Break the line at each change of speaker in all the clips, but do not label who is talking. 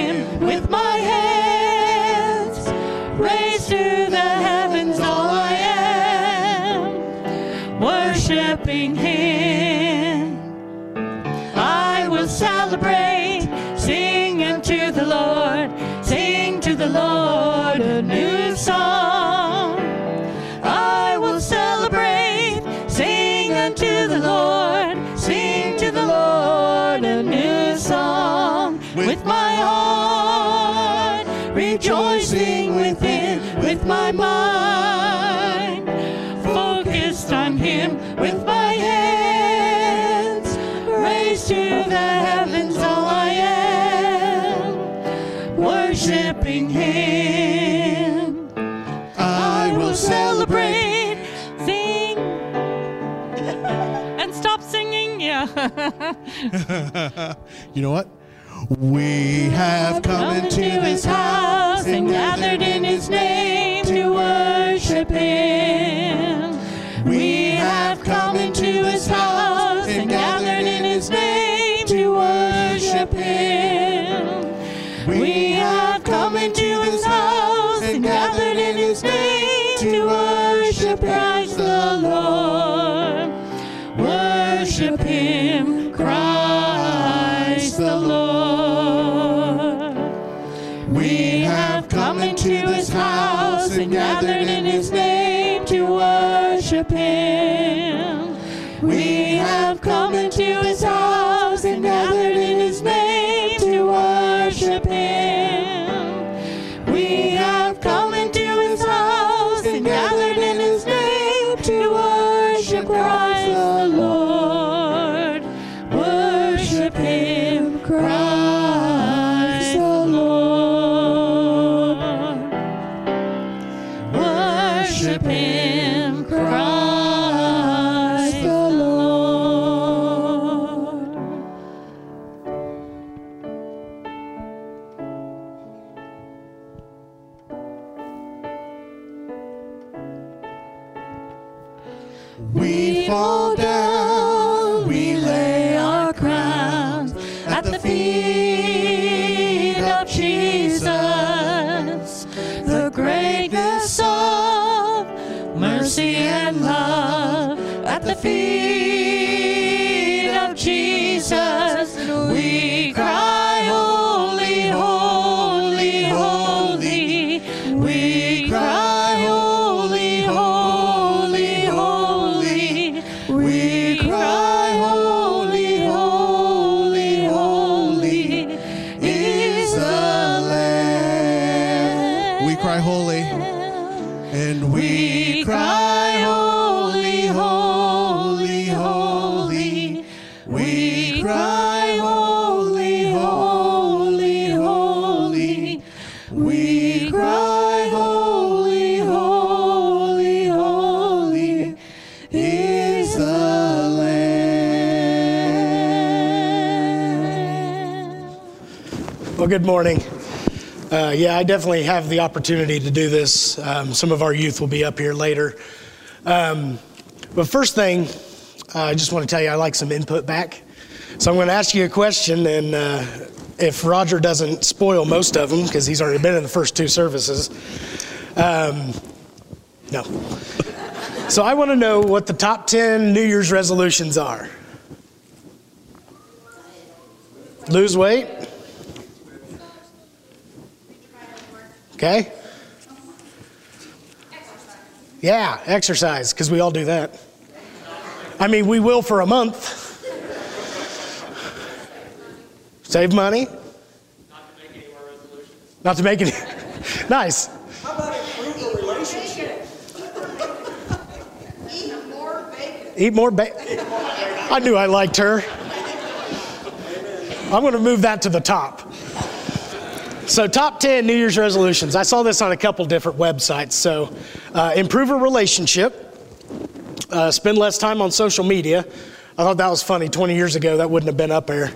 Him
You know what? We have come into his house
and gathered in his name to worship him. We have come into his house and gathered in his name to worship him. We and we cry holy, holy, holy. We cry holy, holy, holy. We cry holy, holy, holy is the Lamb.
Well, good morning. Uh, yeah, I definitely have the opportunity to do this. Um, some of our youth will be up here later. Um, but first thing, uh, I just want to tell you I like some input back. So I'm going to ask you a question, and uh, if Roger doesn't spoil most of them, because he's already been in the first two services, um, no. So I want to know what the top 10 New Year's resolutions are. Lose weight. Okay? Yeah, exercise, because we all do that. I mean, we will for a month. Save money. Not to make any. More resolutions. Not to make any. nice.
How about improve the relationship?
Eat more bacon. Eat more bacon. I knew I liked her. I'm going to move that to the top. So, top 10 New Year's resolutions. I saw this on a couple different websites. So, uh, improve a relationship, uh, spend less time on social media. I thought that was funny. 20 years ago, that wouldn't have been up there.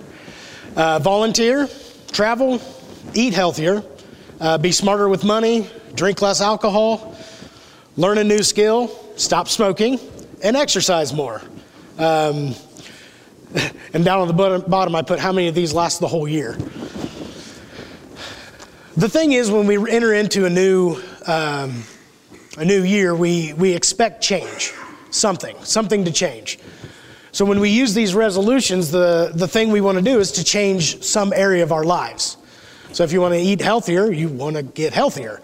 Uh, volunteer, travel, eat healthier, uh, be smarter with money, drink less alcohol, learn a new skill, stop smoking, and exercise more. Um, and down on the bottom, bottom, I put how many of these last the whole year. The thing is, when we enter into a new, um, a new year, we, we expect change, something, something to change. So when we use these resolutions, the, the thing we want to do is to change some area of our lives. So if you want to eat healthier, you want to get healthier.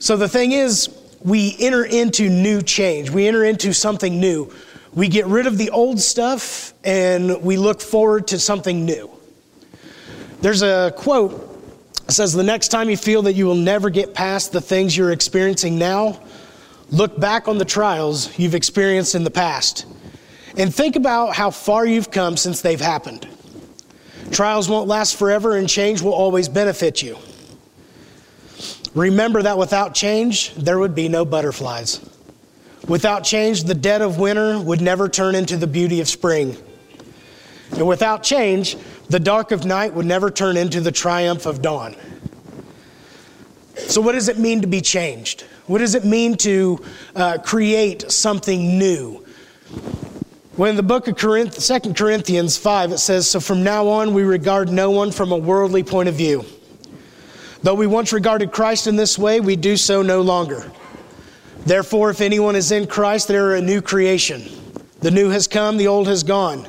So the thing is, we enter into new change. We enter into something new. We get rid of the old stuff and we look forward to something new. There's a quote that says, The next time you feel that you will never get past the things you're experiencing now, look back on the trials you've experienced in the past and think about how far you've come since they've happened. Trials won't last forever, and change will always benefit you. Remember that without change, there would be no butterflies. Without change, the dead of winter would never turn into the beauty of spring. And without change, the dark of night would never turn into the triumph of dawn. So, what does it mean to be changed? What does it mean to uh, create something new? When in the book of Corinth, 2 Corinthians 5, it says, So from now on, we regard no one from a worldly point of view. Though we once regarded Christ in this way, we do so no longer. Therefore, if anyone is in Christ, they are a new creation. The new has come, the old has gone.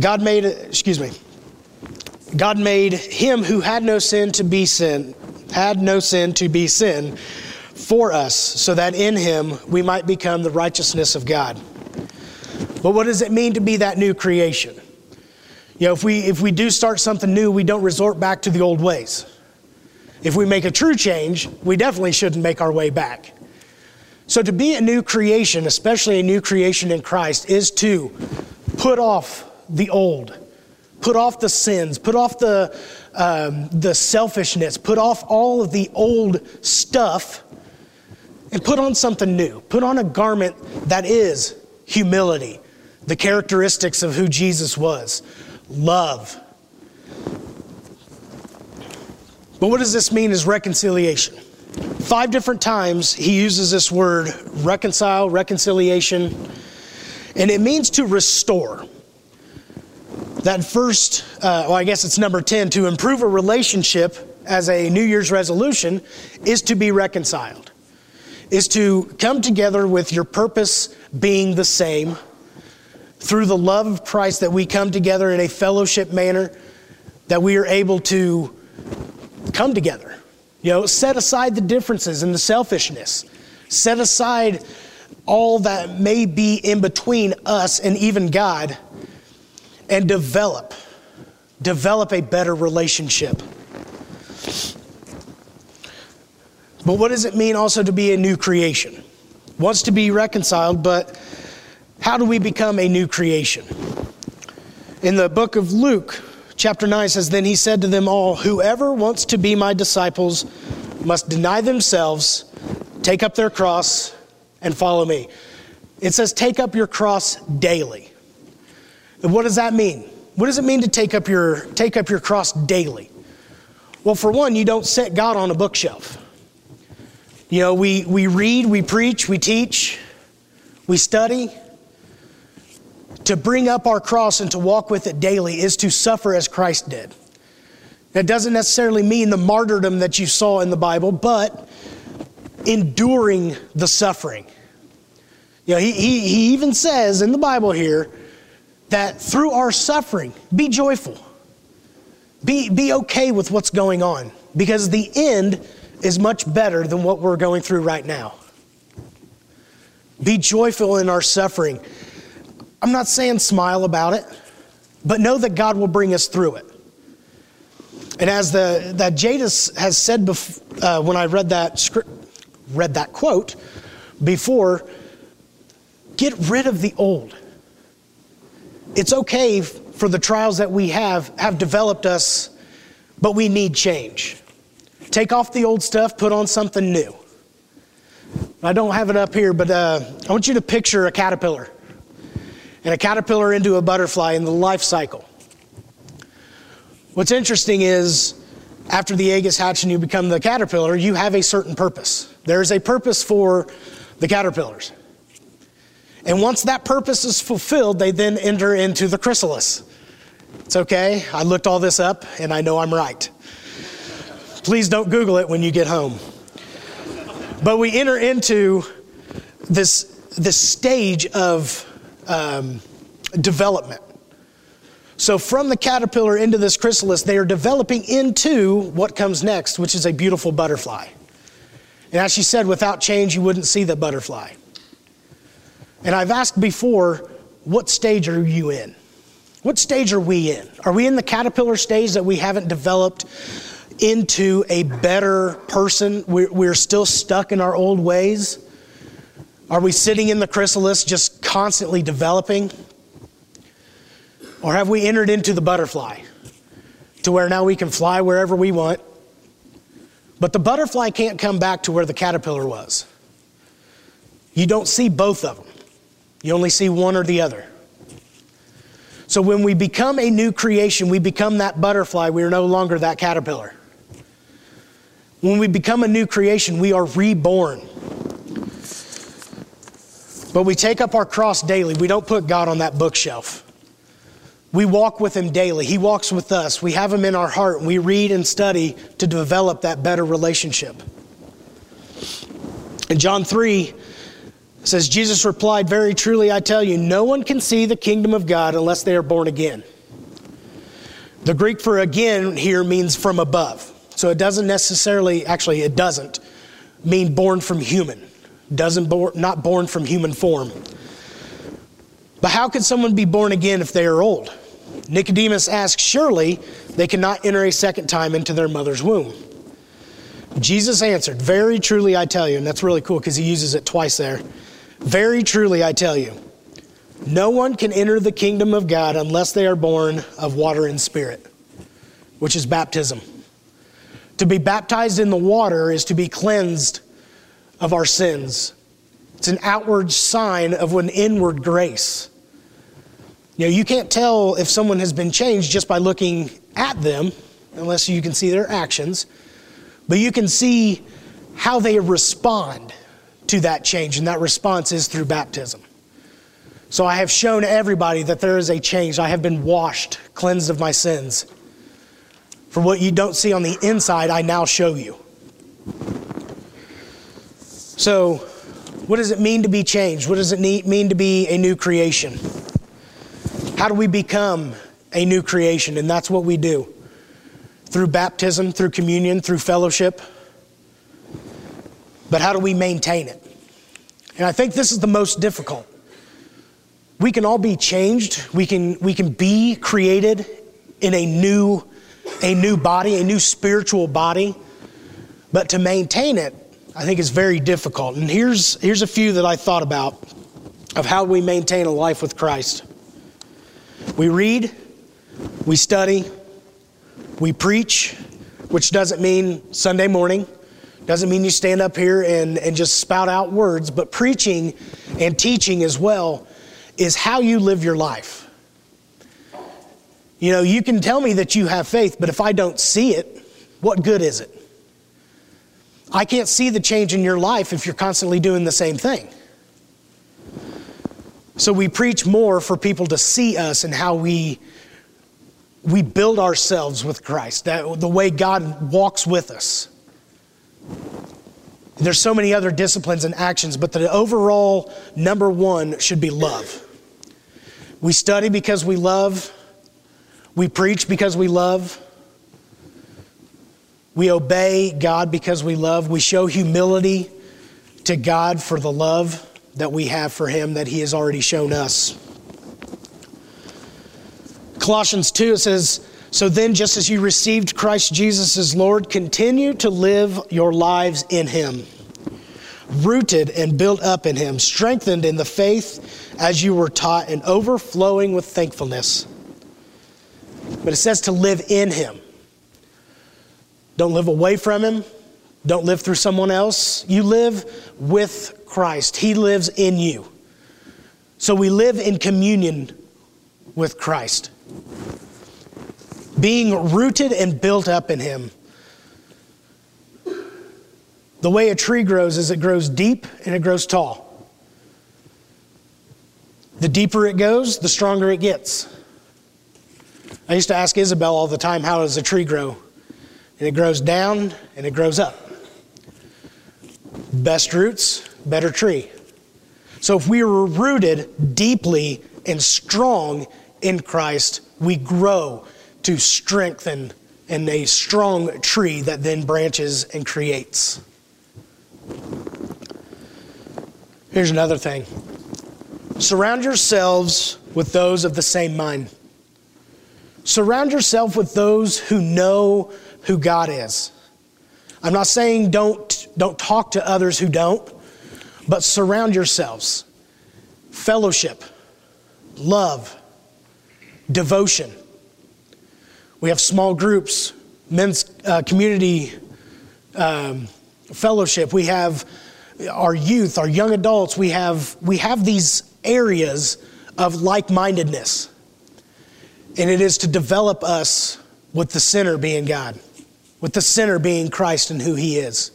God made, excuse me, God made him who had no sin to be sin, had no sin to be sin for us, so that in him we might become the righteousness of God. But what does it mean to be that new creation? You know, if we, if we do start something new, we don't resort back to the old ways. If we make a true change, we definitely shouldn't make our way back. So, to be a new creation, especially a new creation in Christ, is to put off the old, put off the sins, put off the, um, the selfishness, put off all of the old stuff, and put on something new. Put on a garment that is humility, the characteristics of who Jesus was love. But what does this mean is reconciliation? Five different times he uses this word reconcile, reconciliation, and it means to restore. That first, uh, well, I guess it's number 10, to improve a relationship as a New Year's resolution is to be reconciled, is to come together with your purpose being the same through the love of Christ that we come together in a fellowship manner, that we are able to come together. You know, set aside the differences and the selfishness. Set aside all that may be in between us and even God and develop develop a better relationship. But what does it mean also to be a new creation? Wants to be reconciled, but how do we become a new creation? In the book of Luke, chapter 9 says, Then he said to them all, Whoever wants to be my disciples must deny themselves, take up their cross, and follow me. It says, Take up your cross daily. What does that mean? What does it mean to take up your, take up your cross daily? Well, for one, you don't set God on a bookshelf. You know, we, we read, we preach, we teach, we study, to bring up our cross and to walk with it daily is to suffer as Christ did. That doesn't necessarily mean the martyrdom that you saw in the Bible, but enduring the suffering. You know, he, he, he even says in the Bible here that through our suffering, be joyful. Be, be okay with what's going on because the end is much better than what we're going through right now. Be joyful in our suffering. I'm not saying smile about it, but know that God will bring us through it. And as the that Jadis has said bef- uh, when I read that script, read that quote before, get rid of the old. It's okay for the trials that we have have developed us, but we need change. take off the old stuff, put on something new. I don't have it up here, but uh, I want you to picture a caterpillar and a caterpillar into a butterfly in the life cycle. What's interesting is after the egg is hatched and you become the caterpillar, you have a certain purpose. There is a purpose for the caterpillars. And once that purpose is fulfilled, they then enter into the chrysalis. It's okay, I looked all this up and I know I'm right. Please don't Google it when you get home. But we enter into this, this stage of um, development. So, from the caterpillar into this chrysalis, they are developing into what comes next, which is a beautiful butterfly. And as she said, without change, you wouldn't see the butterfly. And I've asked before, what stage are you in? What stage are we in? Are we in the caterpillar stage that we haven't developed into a better person? We're, we're still stuck in our old ways? Are we sitting in the chrysalis just constantly developing? Or have we entered into the butterfly to where now we can fly wherever we want? But the butterfly can't come back to where the caterpillar was. You don't see both of them, you only see one or the other. So when we become a new creation, we become that butterfly, we are no longer that caterpillar. When we become a new creation, we are reborn. But we take up our cross daily. We don't put God on that bookshelf. We walk with Him daily. He walks with us. We have Him in our heart. We read and study to develop that better relationship. In John 3, says, Jesus replied, Very truly I tell you, no one can see the kingdom of God unless they are born again. The Greek for again here means from above. So it doesn't necessarily, actually, it doesn't mean born from human, doesn't born, not born from human form. But how could someone be born again if they are old? Nicodemus asked, Surely they cannot enter a second time into their mother's womb. Jesus answered, Very truly I tell you, and that's really cool because he uses it twice there. Very truly I tell you, no one can enter the kingdom of God unless they are born of water and spirit, which is baptism. To be baptized in the water is to be cleansed of our sins. It's an outward sign of an inward grace. You know, you can't tell if someone has been changed just by looking at them, unless you can see their actions, but you can see how they respond to that change, and that response is through baptism. So I have shown everybody that there is a change. I have been washed, cleansed of my sins. For what you don't see on the inside, I now show you. So, what does it mean to be changed? What does it mean to be a new creation? How do we become a new creation? And that's what we do through baptism, through communion, through fellowship. But how do we maintain it? And I think this is the most difficult. We can all be changed. We can, we can be created in a new, a new body, a new spiritual body. But to maintain it, I think is very difficult. And here's, here's a few that I thought about of how we maintain a life with Christ. We read, we study, we preach, which doesn't mean Sunday morning. Doesn't mean you stand up here and, and just spout out words, but preaching and teaching as well is how you live your life. You know, you can tell me that you have faith, but if I don't see it, what good is it? I can't see the change in your life if you're constantly doing the same thing. So we preach more for people to see us and how we we build ourselves with Christ, that the way God walks with us. There's so many other disciplines and actions, but the overall number one should be love. We study because we love, we preach because we love, we obey God because we love, we show humility to God for the love that we have for Him that He has already shown us. Colossians 2 it says, so then, just as you received Christ Jesus as Lord, continue to live your lives in Him, rooted and built up in Him, strengthened in the faith as you were taught, and overflowing with thankfulness. But it says to live in Him. Don't live away from Him. Don't live through someone else. You live with Christ, He lives in you. So we live in communion with Christ, being rooted and built up in Him. The way a tree grows is it grows deep and it grows tall. The deeper it goes, the stronger it gets. I used to ask Isabel all the time, How does a tree grow? And it grows down and it grows up. Best roots, better tree. So if we were rooted deeply and strong in Christ, we grow to strengthen in a strong tree that then branches and creates. Here's another thing surround yourselves with those of the same mind. Surround yourself with those who know who God is. I'm not saying don't, don't talk to others who don't, but surround yourselves. Fellowship, love, devotion. We have small groups, men's uh, community um, fellowship. We have our youth, our young adults. We have, we have these areas of like mindedness. And it is to develop us with the center being God, with the center being Christ and who He is.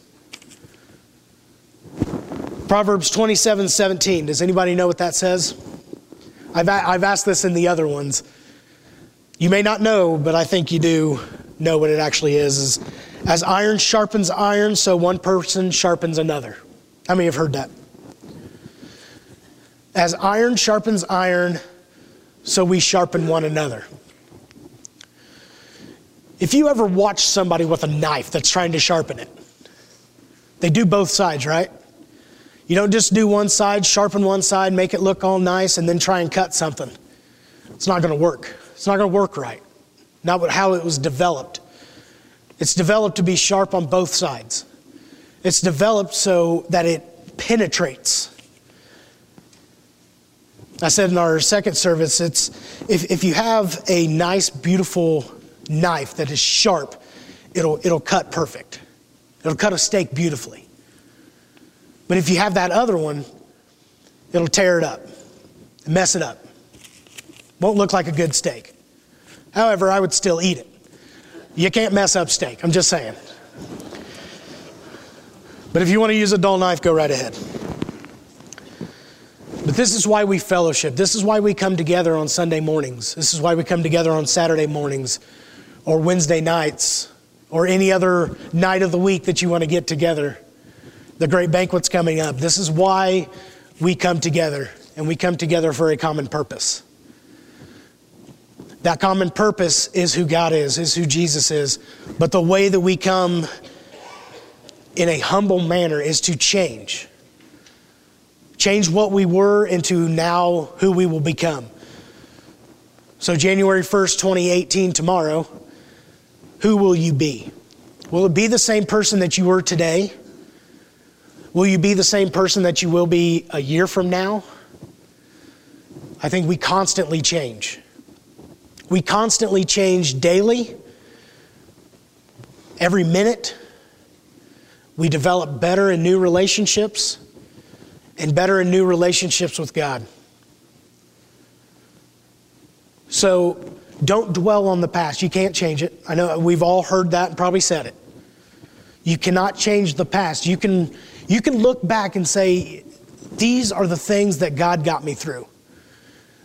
Proverbs 27 17. Does anybody know what that says? I've, I've asked this in the other ones. You may not know, but I think you do know what it actually is. is as iron sharpens iron, so one person sharpens another. How many have heard that? As iron sharpens iron, so we sharpen one another. If you ever watch somebody with a knife that's trying to sharpen it, they do both sides, right? You don't just do one side, sharpen one side, make it look all nice, and then try and cut something. It's not going to work. It's not going to work right. Not how it was developed. It's developed to be sharp on both sides. It's developed so that it penetrates. I said in our second service, it's if, if you have a nice, beautiful knife that is sharp, it'll, it'll cut perfect. It'll cut a steak beautifully. But if you have that other one, it'll tear it up, mess it up. Won't look like a good steak. However, I would still eat it. You can't mess up steak, I'm just saying. But if you want to use a dull knife, go right ahead. But this is why we fellowship. This is why we come together on Sunday mornings. This is why we come together on Saturday mornings or Wednesday nights or any other night of the week that you want to get together. The great banquet's coming up. This is why we come together, and we come together for a common purpose. That common purpose is who God is, is who Jesus is. But the way that we come in a humble manner is to change. Change what we were into now who we will become. So, January 1st, 2018, tomorrow, who will you be? Will it be the same person that you were today? Will you be the same person that you will be a year from now? I think we constantly change. We constantly change daily, every minute. We develop better and new relationships and better and new relationships with God. So don't dwell on the past. You can't change it. I know we've all heard that and probably said it. You cannot change the past. You can, you can look back and say, These are the things that God got me through.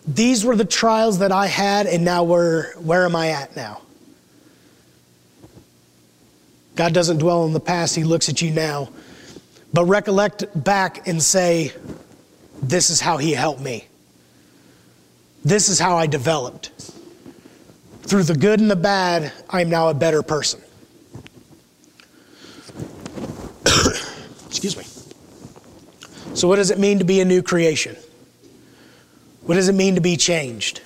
These were the trials that I had, and now where, where am I at now? God doesn't dwell in the past, He looks at you now. But recollect back and say, This is how He helped me. This is how I developed. Through the good and the bad, I am now a better person. Excuse me. So, what does it mean to be a new creation? What does it mean to be changed?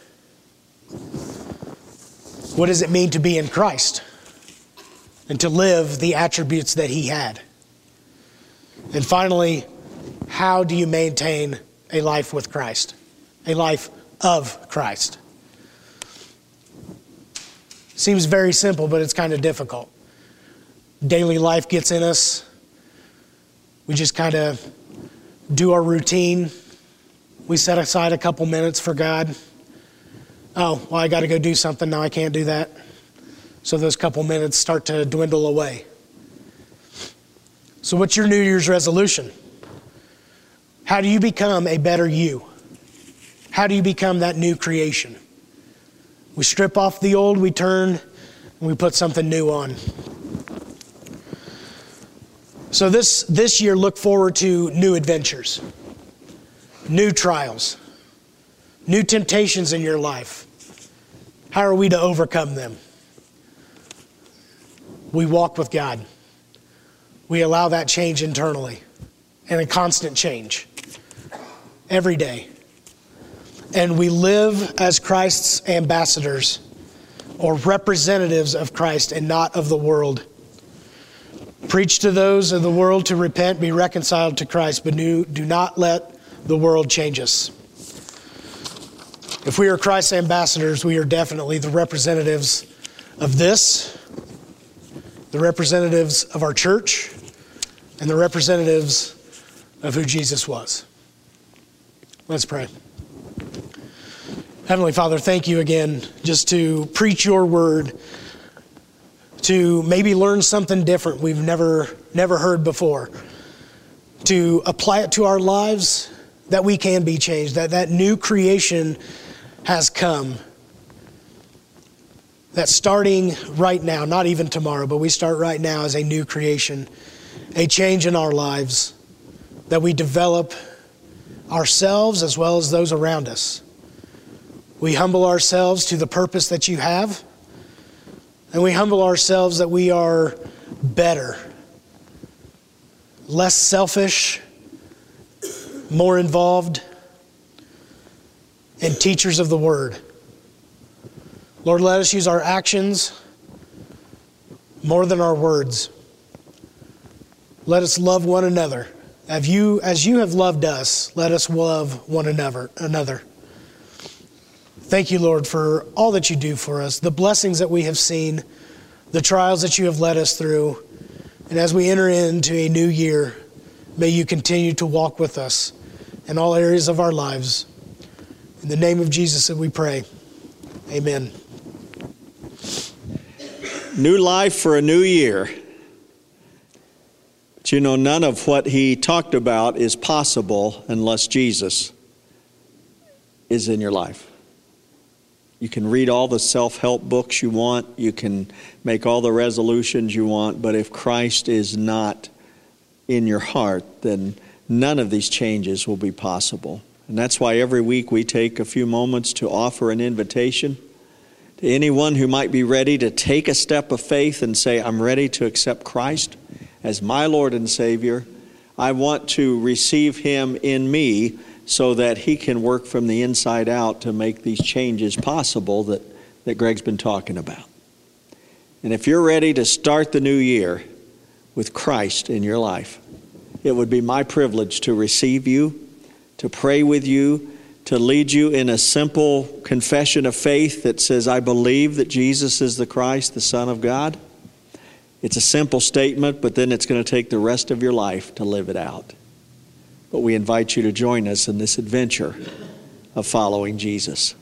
What does it mean to be in Christ and to live the attributes that He had? And finally, how do you maintain a life with Christ? A life of Christ. Seems very simple, but it's kind of difficult. daily life gets in us. We just kind of do our routine. We set aside a couple minutes for God. Oh, well, I got to go do something. Now I can't do that. So those couple minutes start to dwindle away. So, what's your New Year's resolution? How do you become a better you? How do you become that new creation? We strip off the old, we turn, and we put something new on. So this, this year, look forward to new adventures, new trials, new temptations in your life. How are we to overcome them? We walk with God. We allow that change internally and a constant change every day. And we live as Christ's ambassadors or representatives of Christ and not of the world. Preach to those of the world to repent, be reconciled to Christ, but do, not let the world changes. If we are Christ's ambassadors, we are definitely the representatives of this, the representatives of our church, and the representatives of who Jesus was. Let's pray. Heavenly Father, thank you again just to preach your word, to maybe learn something different we've never, never heard before, to apply it to our lives that we can be changed, that that new creation has come. That starting right now, not even tomorrow, but we start right now as a new creation, a change in our lives, that we develop ourselves as well as those around us. We humble ourselves to the purpose that you have, and we humble ourselves that we are better, less selfish, more involved, and teachers of the word. Lord, let us use our actions more than our words. Let us love one another. As you, as you have loved us, let us love one another. another. Thank you, Lord, for all that you do for us, the blessings that we have seen, the trials that you have led us through. And as we enter into a new year, may you continue to walk with us in all areas of our lives. In the name of Jesus that we pray. Amen.
New life for a new year. But you know, none of what he talked about is possible unless Jesus is in your life. You can read all the self help books you want, you can make all the resolutions you want, but if Christ is not in your heart, then none of these changes will be possible. And that's why every week we take a few moments to offer an invitation to anyone who might be ready to take a step of faith and say, I'm ready to accept Christ as my Lord and Savior. I want to receive Him in me so that He can work from the inside out to make these changes possible that, that Greg's been talking about. And if you're ready to start the new year with Christ in your life, it would be my privilege to receive you, to pray with you, to lead you in a simple confession of faith that says, I believe that Jesus is the Christ, the Son of God. It's a simple statement, but then it's going to take the rest of your life to live it out. But we invite you to join us in this adventure of following Jesus.